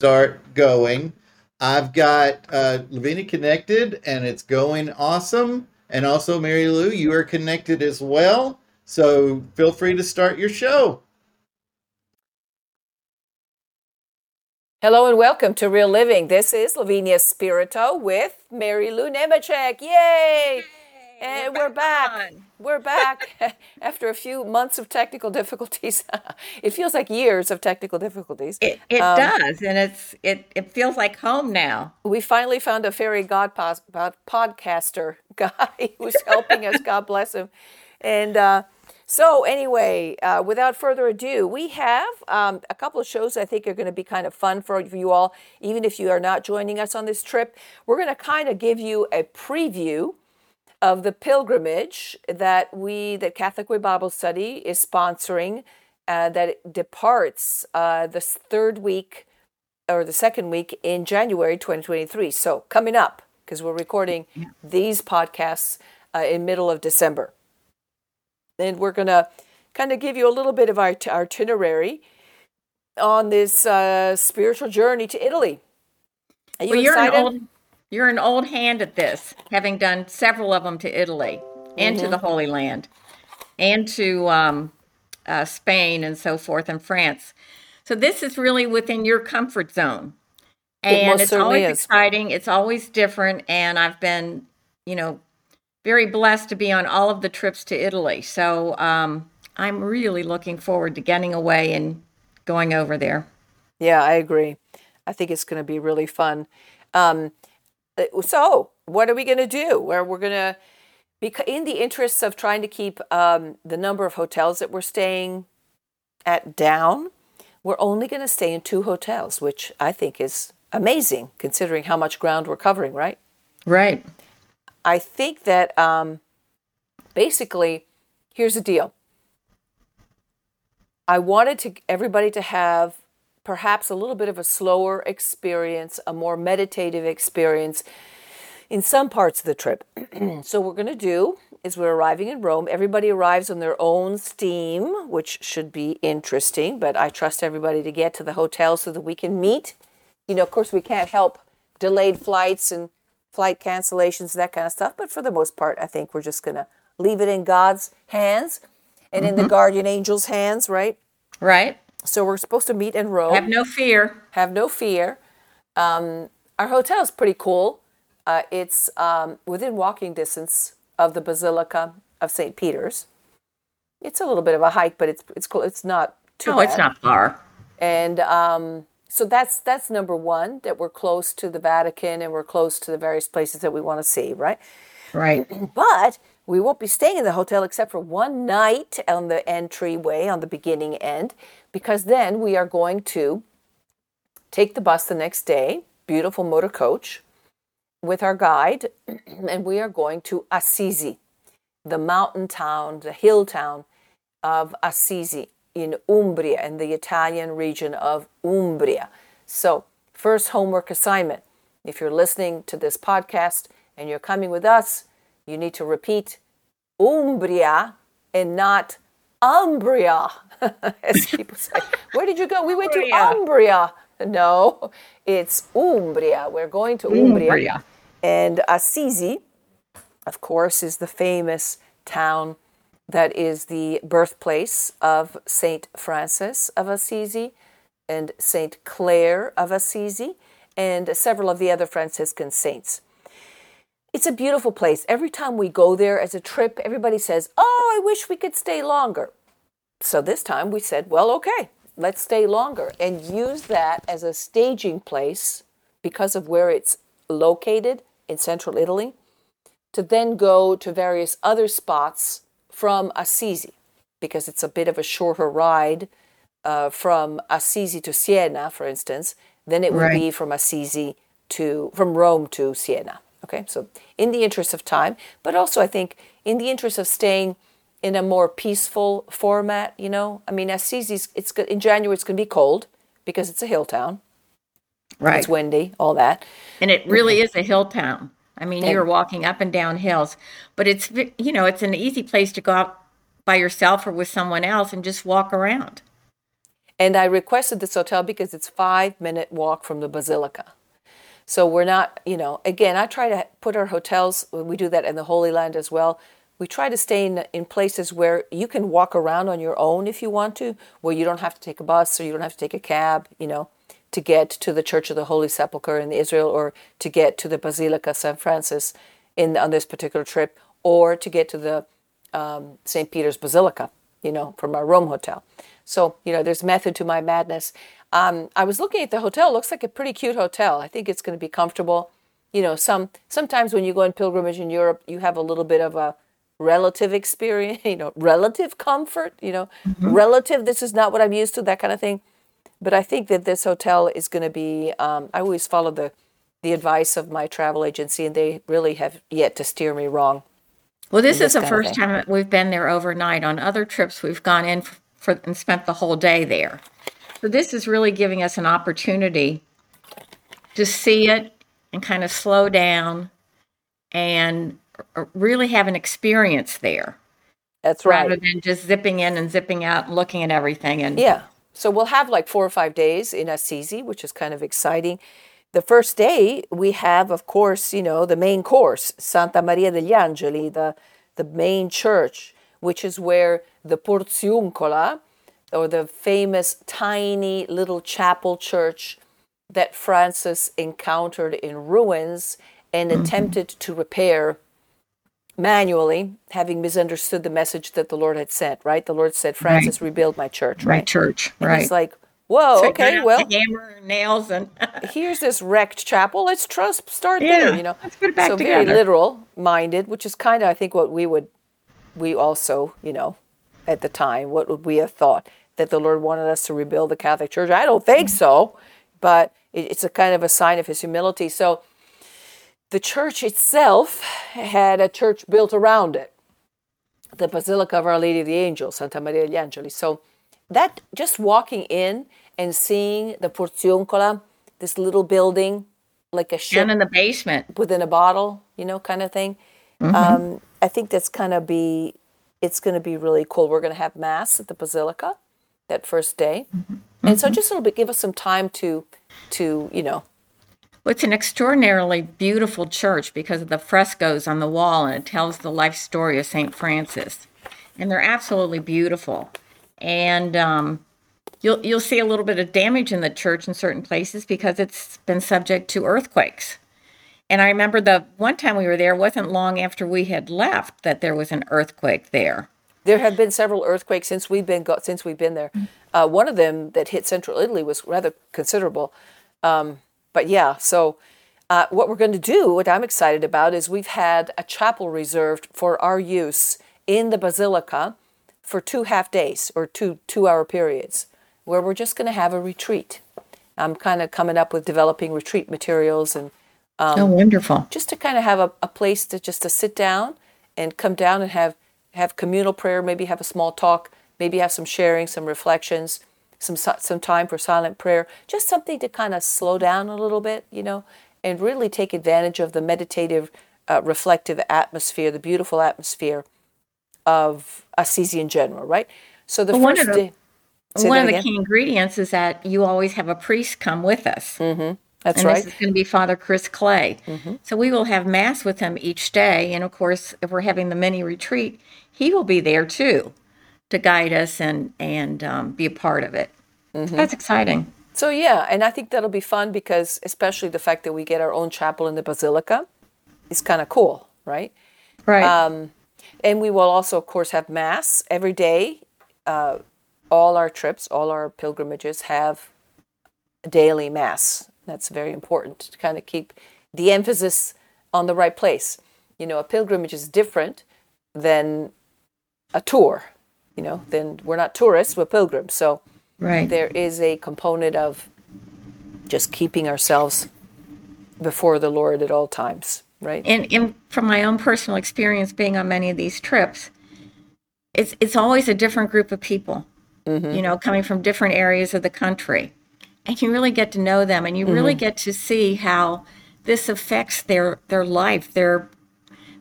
start going. I've got uh, Lavinia connected, and it's going awesome. And also, Mary Lou, you are connected as well. So feel free to start your show. Hello and welcome to Real Living. This is Lavinia Spirito with Mary Lou Nemechek. Yay! And we're, we're back. We're back after a few months of technical difficulties. it feels like years of technical difficulties. It, it um, does, and it's it it feels like home now. We finally found a fairy god pos- podcaster guy who's helping us. God bless him. And uh, so, anyway, uh, without further ado, we have um, a couple of shows I think are going to be kind of fun for you all, even if you are not joining us on this trip. We're going to kind of give you a preview of the pilgrimage that we, that Catholic Way Bible Study is sponsoring, uh, that departs uh, the third week or the second week in January 2023. So, coming up, because we're recording these podcasts uh, in middle of December and we're going to kind of give you a little bit of our t- itinerary on this uh, spiritual journey to Italy. Are you well, excited? You're an old hand at this, having done several of them to Italy and mm-hmm. to the Holy Land and to um, uh, Spain and so forth and France. So this is really within your comfort zone. And it it's always is. exciting. It's always different. And I've been, you know, very blessed to be on all of the trips to Italy. So um, I'm really looking forward to getting away and going over there. Yeah, I agree. I think it's going to be really fun. Um, so, what are we going to do? Where we're going to, in the interests of trying to keep um, the number of hotels that we're staying at down, we're only going to stay in two hotels, which I think is amazing considering how much ground we're covering, right? Right. I think that um, basically, here's the deal. I wanted to everybody to have perhaps a little bit of a slower experience, a more meditative experience in some parts of the trip. so what we're going to do is we're arriving in Rome. Everybody arrives on their own steam, which should be interesting, but I trust everybody to get to the hotel so that we can meet. You know, of course we can't help delayed flights and flight cancellations, that kind of stuff. But for the most part, I think we're just going to leave it in God's hands and mm-hmm. in the mm-hmm. guardian angel's hands, right? Right. So we're supposed to meet in Rome. Have no fear. Have no fear. Um, our hotel is pretty cool. Uh, it's um, within walking distance of the Basilica of St. Peter's. It's a little bit of a hike, but it's it's cool. It's not too. Oh, bad. it's not far. And um, so that's that's number one that we're close to the Vatican and we're close to the various places that we want to see, right? Right. But we won't be staying in the hotel except for one night on the entryway on the beginning end, because then we are going to take the bus the next day, beautiful motor coach, with our guide, and we are going to Assisi, the mountain town, the hill town of Assisi in Umbria, in the Italian region of Umbria. So, first homework assignment if you're listening to this podcast and you're coming with us, you need to repeat Umbria and not Umbria, as people say. Where did you go? We went to Umbria. No, it's Umbria. We're going to Umbria. Umbria. And Assisi, of course, is the famous town that is the birthplace of Saint Francis of Assisi and Saint Clare of Assisi and several of the other Franciscan saints. It's a beautiful place. Every time we go there as a trip, everybody says, Oh, I wish we could stay longer. So this time we said, Well, okay, let's stay longer and use that as a staging place because of where it's located in central Italy to then go to various other spots from Assisi because it's a bit of a shorter ride uh, from Assisi to Siena, for instance, than it would right. be from Assisi to from Rome to Siena. Okay, so in the interest of time, but also I think in the interest of staying in a more peaceful format. You know, I mean, Assisi's it's in January it's going to be cold because it's a hill town. Right, it's windy, all that, and it really is a hill town. I mean, and, you're walking up and down hills, but it's you know it's an easy place to go out by yourself or with someone else and just walk around. And I requested this hotel because it's five minute walk from the basilica. So we're not, you know, again, I try to put our hotels, we do that in the Holy Land as well. We try to stay in, in places where you can walk around on your own if you want to, where you don't have to take a bus or you don't have to take a cab, you know, to get to the Church of the Holy Sepulchre in Israel or to get to the Basilica St. Francis in on this particular trip or to get to the um, St. Peter's Basilica, you know, from our Rome hotel. So, you know, there's method to my madness. Um, I was looking at the hotel. It looks like a pretty cute hotel. I think it's going to be comfortable. You know, some sometimes when you go on pilgrimage in Europe, you have a little bit of a relative experience, you know, relative comfort, you know, mm-hmm. relative, this is not what I'm used to, that kind of thing. But I think that this hotel is going to be, um, I always follow the, the advice of my travel agency, and they really have yet to steer me wrong. Well, this is the first time we've been there overnight. On other trips, we've gone in for, and spent the whole day there. So this is really giving us an opportunity to see it and kind of slow down and really have an experience there. That's right. Rather than just zipping in and zipping out and looking at everything. And yeah, so we'll have like four or five days in Assisi, which is kind of exciting. The first day we have, of course, you know, the main course, Santa Maria degli Angeli, the the main church, which is where the Porziuncola, or the famous tiny little chapel church that Francis encountered in ruins and mm-hmm. attempted to repair manually, having misunderstood the message that the Lord had sent, right? The Lord said, Francis, right. rebuild my church, right? My church, and right. It's like, whoa, so okay, well, hammer and nails and here's this wrecked chapel. Let's trust, start yeah, there, you know. Let's put it back so together. very literal minded, which is kind of, I think, what we would, we also, you know, at the time, what would we have thought that the Lord wanted us to rebuild the Catholic Church? I don't think so, but it's a kind of a sign of His humility. So the church itself had a church built around it, the Basilica of Our Lady of the Angels, Santa Maria degli Angeli. So that just walking in and seeing the Porziuncola, this little building, like a ship, in the basement within a bottle, you know, kind of thing. Mm-hmm. Um, I think that's gonna be, it's gonna be really cool. We're gonna have mass at the Basilica that first day, mm-hmm. and so mm-hmm. just a little bit, give us some time to, to you know, well, it's an extraordinarily beautiful church because of the frescoes on the wall, and it tells the life story of St. Francis. And they're absolutely beautiful. And um, you'll, you'll see a little bit of damage in the church in certain places because it's been subject to earthquakes. And I remember the one time we were there wasn't long after we had left that there was an earthquake there. There have been several earthquakes since we've been got, since we've been there. Uh, one of them that hit central Italy was rather considerable. Um, but yeah, so uh, what we're going to do, what I'm excited about, is we've had a chapel reserved for our use in the basilica for two half days or two two hour periods, where we're just going to have a retreat. I'm kind of coming up with developing retreat materials and um, oh, wonderful! Just to kind of have a, a place to just to sit down and come down and have have communal prayer, maybe have a small talk, maybe have some sharing, some reflections, some some time for silent prayer, just something to kind of slow down a little bit, you know, and really take advantage of the meditative, uh, reflective atmosphere, the beautiful atmosphere of Assisi in general, right? So the well, first day. One of the key ingredients is that you always have a priest come with us. Mm-hmm. That's and right. This is going to be Father Chris Clay. Mm-hmm. So we will have Mass with him each day. And of course, if we're having the mini retreat, he will be there too to guide us and and um, be a part of it. Mm-hmm. That's exciting. So yeah, and I think that'll be fun because especially the fact that we get our own chapel in the basilica is kind of cool, right? Right. Um, and we will also, of course, have mass every day. Uh, all our trips, all our pilgrimages have daily mass. That's very important to kind of keep the emphasis on the right place. You know, a pilgrimage is different than a tour you know, then we're not tourists, we're pilgrims. So right. there is a component of just keeping ourselves before the Lord at all times, right? And, and from my own personal experience being on many of these trips, it's it's always a different group of people, mm-hmm. you know, coming from different areas of the country. And you really get to know them and you mm-hmm. really get to see how this affects their their life, their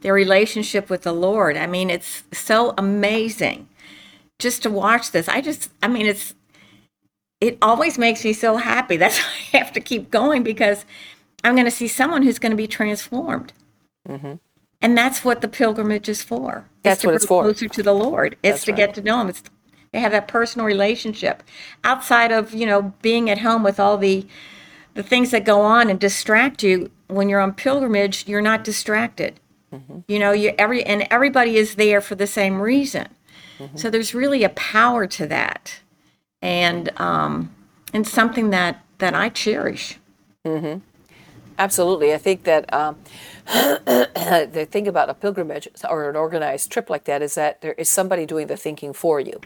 their relationship with the Lord. I mean, it's so amazing just to watch this. I just, I mean, it's it always makes me so happy. That's why I have to keep going because I'm going to see someone who's going to be transformed. Mm-hmm. And that's what the pilgrimage is for. That's it's what it's for. Closer to the Lord. It's that's to right. get to know Him. It's to have that personal relationship outside of you know being at home with all the the things that go on and distract you. When you're on pilgrimage, you're not distracted. Mm-hmm. You know, you every and everybody is there for the same reason. Mm-hmm. So there's really a power to that, and um, and something that that I cherish. Mm-hmm. Absolutely, I think that um, the thing about a pilgrimage or an organized trip like that is that there is somebody doing the thinking for you.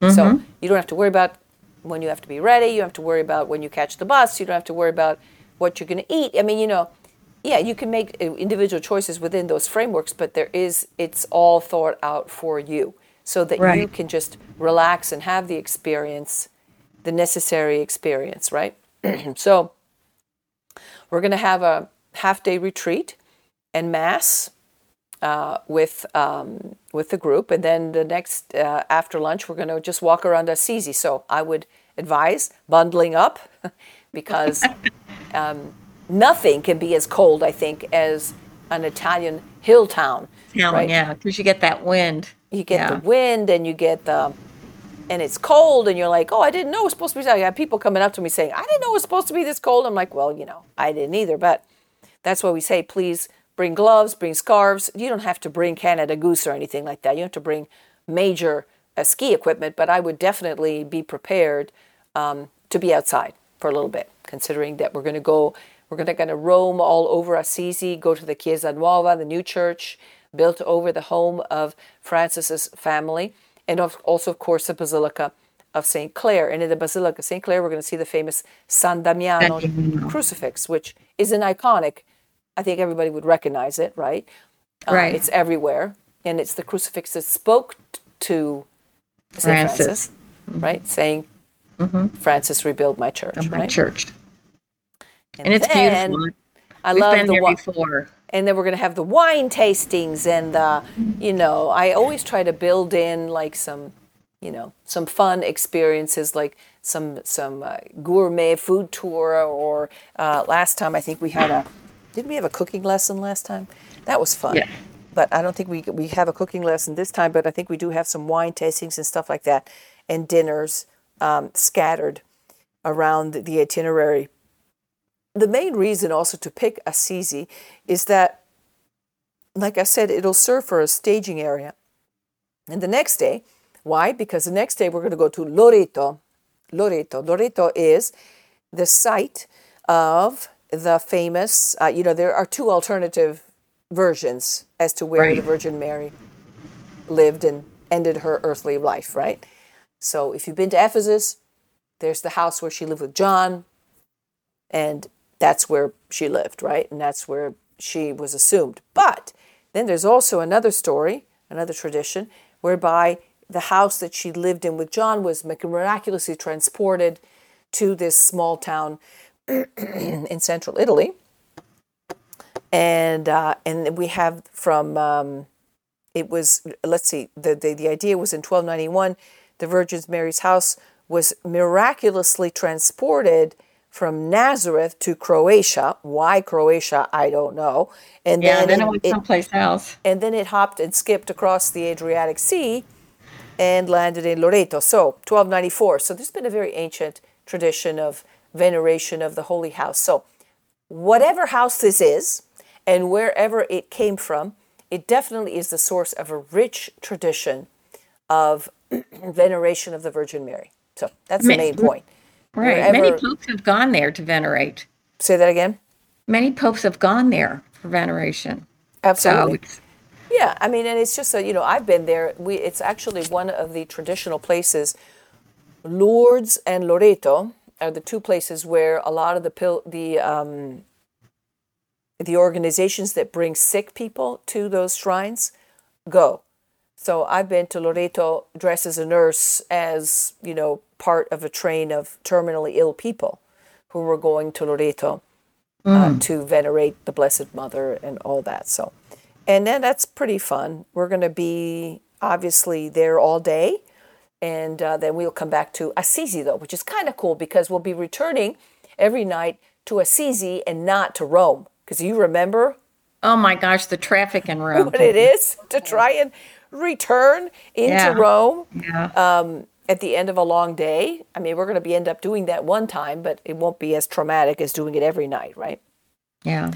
Mm-hmm. So you don't have to worry about when you have to be ready. You don't have to worry about when you catch the bus. You don't have to worry about what you're going to eat. I mean, you know, yeah, you can make uh, individual choices within those frameworks, but there is it's all thought out for you so that right. you can just relax and have the experience, the necessary experience, right? so we're going to have a half day retreat and mass uh, with um, with the group, and then the next uh, after lunch we're going to just walk around Assisi. So I would advise bundling up because um, nothing can be as cold, I think, as an Italian hill town. Town, right? yeah, because you get that wind. You get yeah. the wind, and you get the and it's cold, and you're like, oh, I didn't know it was supposed to be. I have people coming up to me saying, I didn't know it was supposed to be this cold. I'm like, well, you know, I didn't either, but that's why we say, please bring gloves, bring scarves. You don't have to bring Canada Goose or anything like that. You don't have to bring major uh, ski equipment, but I would definitely be prepared um, to be outside for a little bit, considering that we're going to go, we're going to kind of roam all over Assisi, go to the Chiesa Nuova, the new church built over the home of Francis's family, and also, of course, the Basilica of St. Clare. And in the Basilica of St. Clare, we're going to see the famous San Damiano crucifix, which is an iconic I think everybody would recognize it, right? Right. Uh, it's everywhere, and it's the crucifix that spoke to Saint Francis, Francis right? Saying, mm-hmm. "Francis, rebuild my church." my right? church. And, and it's beautiful. I We've love been the there wi- before. And then we're going to have the wine tastings, and the, you know, I always try to build in like some, you know, some fun experiences, like some some uh, gourmet food tour, or uh, last time I think we had a didn't we have a cooking lesson last time? That was fun. Yeah. But I don't think we we have a cooking lesson this time. But I think we do have some wine tastings and stuff like that, and dinners um, scattered around the itinerary. The main reason also to pick Assisi is that, like I said, it'll serve for a staging area. And the next day, why? Because the next day we're going to go to Loreto. Loreto. Loreto is the site of the famous, uh, you know, there are two alternative versions as to where Right. the Virgin Mary lived and ended her earthly life, right? So if you've been to Ephesus, there's the house where she lived with John, and that's where she lived, right? And that's where she was assumed. But then there's also another story, another tradition, whereby the house that she lived in with John was miraculously transported to this small town in central Italy. And uh, and we have from um, it was let's see the, the the idea was in 1291 the Virgin Mary's house was miraculously transported from Nazareth to Croatia. Why Croatia? I don't know. And Yeah, then then it it- went it- someplace else. and then it hopped and skipped across the Adriatic Sea and landed in Loreto. So 1294. So there's been a very ancient tradition of veneration of the Holy House. So whatever house this is and wherever it came from, it definitely is the source of a rich tradition of veneration of the Virgin Mary. So that's the main point. Right. Many popes have gone there to venerate. Say that again. Many popes have gone there for veneration. Absolutely. it's, Yeah, I mean, and it's just a, you know, I've been there. We, it's actually one of the traditional places. Lourdes and Loreto are the two places where a lot of the pil- the um, the organizations that bring sick people to those shrines go. So I've been to Loreto dressed as a nurse, as you know, part of a train of terminally ill people who were going to Loreto uh, to venerate the Blessed Mother and all that. So, and then that's pretty fun. We're going to be obviously there all day. And uh, then we'll come back to Assisi, though, which is kind of cool because we'll be returning every night to Assisi and not to Rome. Because you remember Oh my gosh, the traffic in Rome. what it is to try and return into Yeah. Rome Yeah. um, at the end of a long day. I mean, we're going to be end up doing that one time, but it won't be as traumatic as doing it every night, right? yeah.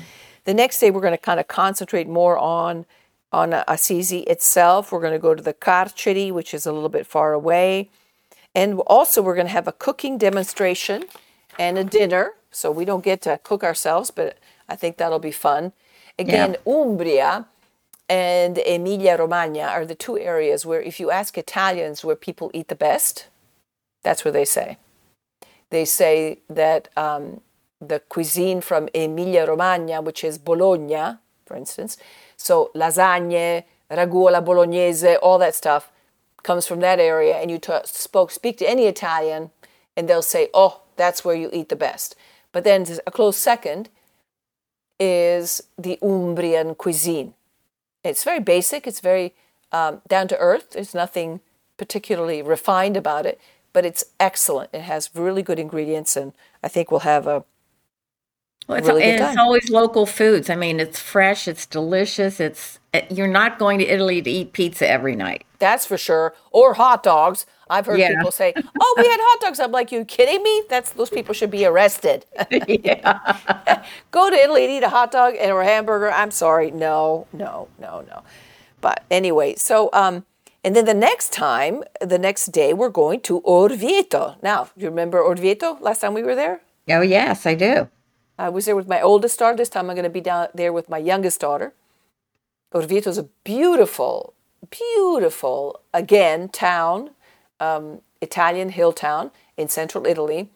The next day, we're going to kind of concentrate more on on Assisi itself. We're going to go to the Carceri, which is a little bit far away, and also we're going to have a cooking demonstration and a dinner. So we don't get to cook ourselves, but I think that'll be fun. Again, Umbria and Emilia Romagna are the two areas where, if you ask Italians where people eat the best, that's where they say. They say that um, the cuisine from Emilia Romagna, which is Bologna, for instance, so lasagne, ragù alla bolognese, all that stuff comes from that area. And you spoke, speak to any Italian, and they'll say, "Oh, that's where you eat the best." But then a close second is the Umbrian cuisine. It's very basic. It's very um, down to earth. There's nothing particularly refined about it, but it's excellent. It has really good ingredients, and I think we'll have a Well, it's, really good and it's always local foods. I mean, it's fresh, it's delicious. It's eh, you're not going to Italy to eat pizza every night. That's for sure. Or hot dogs. I've heard Yeah. people say, "Oh, we had hot dogs." I'm like, "You kidding me? That's those people should be arrested." yeah. Go to Italy and eat a hot dog and or a hamburger. I'm sorry, no, no, no, no. But anyway, so um, and then the next time, the next day, we're going to Orvieto. Now, you remember Orvieto? Last time we were there, Oh yes, I do. I was there with my oldest daughter. This time, I'm going to be down there with my youngest daughter. Orvieto is a beautiful, beautiful again town, um, Italian hill town in central Italy,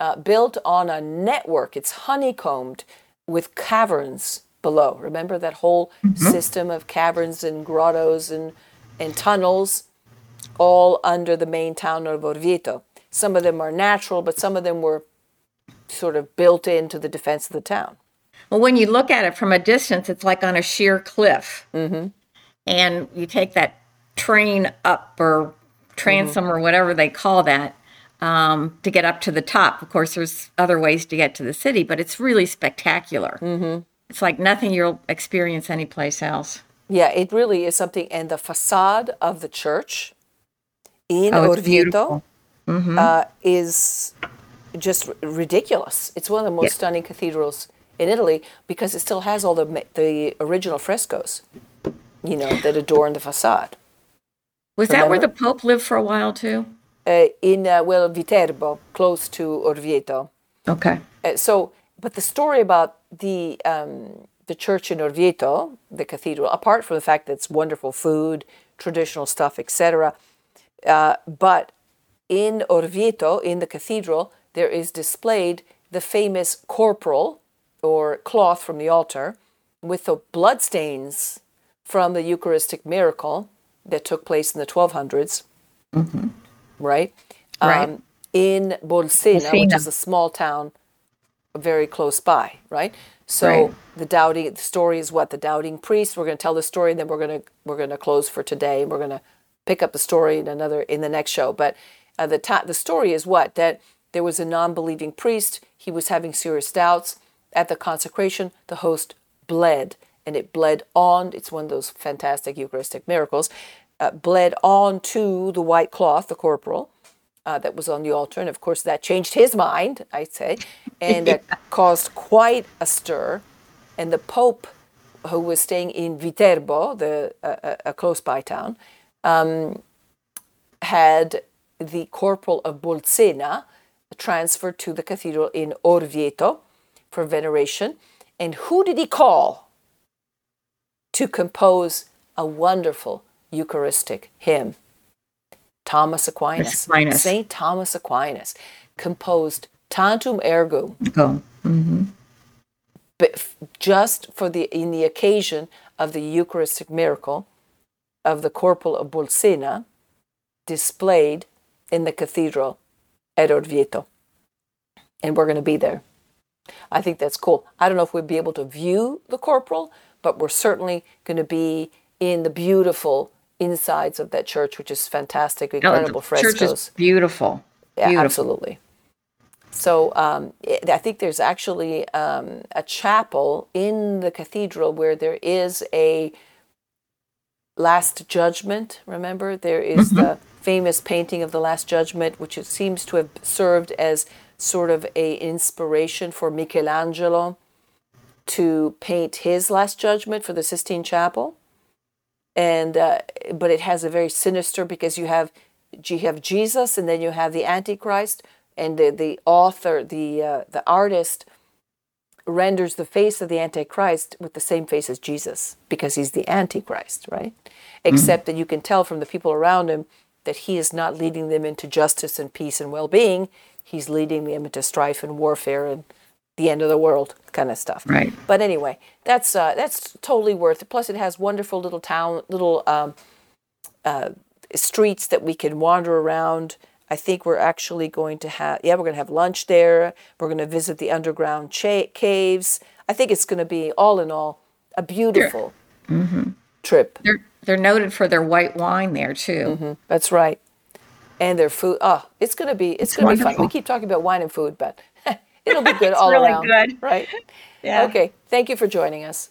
uh, built on a network. It's honeycombed with caverns below. Remember that whole system of caverns and grottos and and tunnels, all under the main town of Orvieto. Some of them are natural, but some of them were sort of built into the defense of the town. Well, when you look at it from a distance, it's like on a sheer cliff. Mm-hmm. And you take that train up or transom or whatever they call that um, to get up to the top. Of course, there's other ways to get to the city, but it's really spectacular. Mm-hmm. It's like nothing you'll experience anyplace else. Yeah, it really is something. And the facade of the church in Oh, Orvieto beautiful. uh, is just r- ridiculous. It's one of the most Yeah. stunning cathedrals in Italy because it still has all the the original frescoes, you know, that adorn the facade. Was that where the Pope lived for a while too? Uh, in uh, well, Viterbo, close to Orvieto. Okay. Uh, so, but the story about the um, the church in Orvieto, the cathedral, apart from the fact that it's wonderful food, traditional stuff, etc., uh, but in Orvieto, in the cathedral, there is displayed the famous corporal or cloth from the altar with the bloodstains from the Eucharistic miracle that took place in the 1200s, right? Right. in Bolsena, which is a small town very close by, right? So Right. the doubting the story is what the doubting priest. We're going to tell the story, and then we're going to we're going to close for today. and We're going to pick up the story in another in the next show. But uh, the ta- the story is what that there was a non-believing priest. He was having serious doubts at the consecration. The host bled, and it bled on. It's one of those fantastic Eucharistic miracles. Uh, bled onto the white cloth, the corporal uh, that was on the altar. And of course, that changed his mind, I'd say, and that caused quite a stir. And the Pope, who was staying in Viterbo, the uh, uh, a close by town, um, had the corporal of Bolsena transferred to the cathedral in Orvieto for veneration. And who did he call to compose a wonderful Eucharistic hymn? Thomas Aquinas. Aquinas. Saint Thomas Aquinas composed Tantum Ergo oh, mm-hmm. Go. but f- just for the in the occasion of the Eucharistic miracle of the corporal of Bolsena displayed in the cathedral at Orvieto. And we're going to be there. I think that's cool. I don't know if we'll be able to view the corporal, but we're certainly going to be in the beautiful insides of that church, which is fantastic, incredible oh, frescoes. Church is beautiful. Yeah, beautiful. absolutely. So um, it, I think there's actually um, a chapel in the cathedral where there is a Last Judgment. Remember, there is mm-hmm. the famous painting of the Last Judgment, which it seems to have served as sort of a inspiration for Michelangelo to paint his Last Judgment for the Sistine Chapel. And uh, but it has a very sinister because you have you have Jesus and then you have the Antichrist and the, the author, the uh, the artist renders the face of the Antichrist with the same face as Jesus because he's the Antichrist, right? Mm-hmm. Except that you can tell from the people around him that he is not leading them into justice and peace and well being. He's leading them into strife and warfare and the end of the world kind of stuff. Right. But anyway, that's uh, that's totally worth it. Plus, it has wonderful little town, little um, uh, streets that we can wander around. I think we're actually going to have, yeah, we're going to have lunch there. We're going to visit the underground cha- caves. I think it's going to be, all in all, a beautiful mm-hmm. trip. They're, they're noted for their white wine there, too. Mm-hmm. That's right. And their food. Oh, it's going to be, it's, it's going to be fun. We keep talking about wine and food, but it'll be good all really around. good. Right? Yeah. Okay. Thank you for joining us.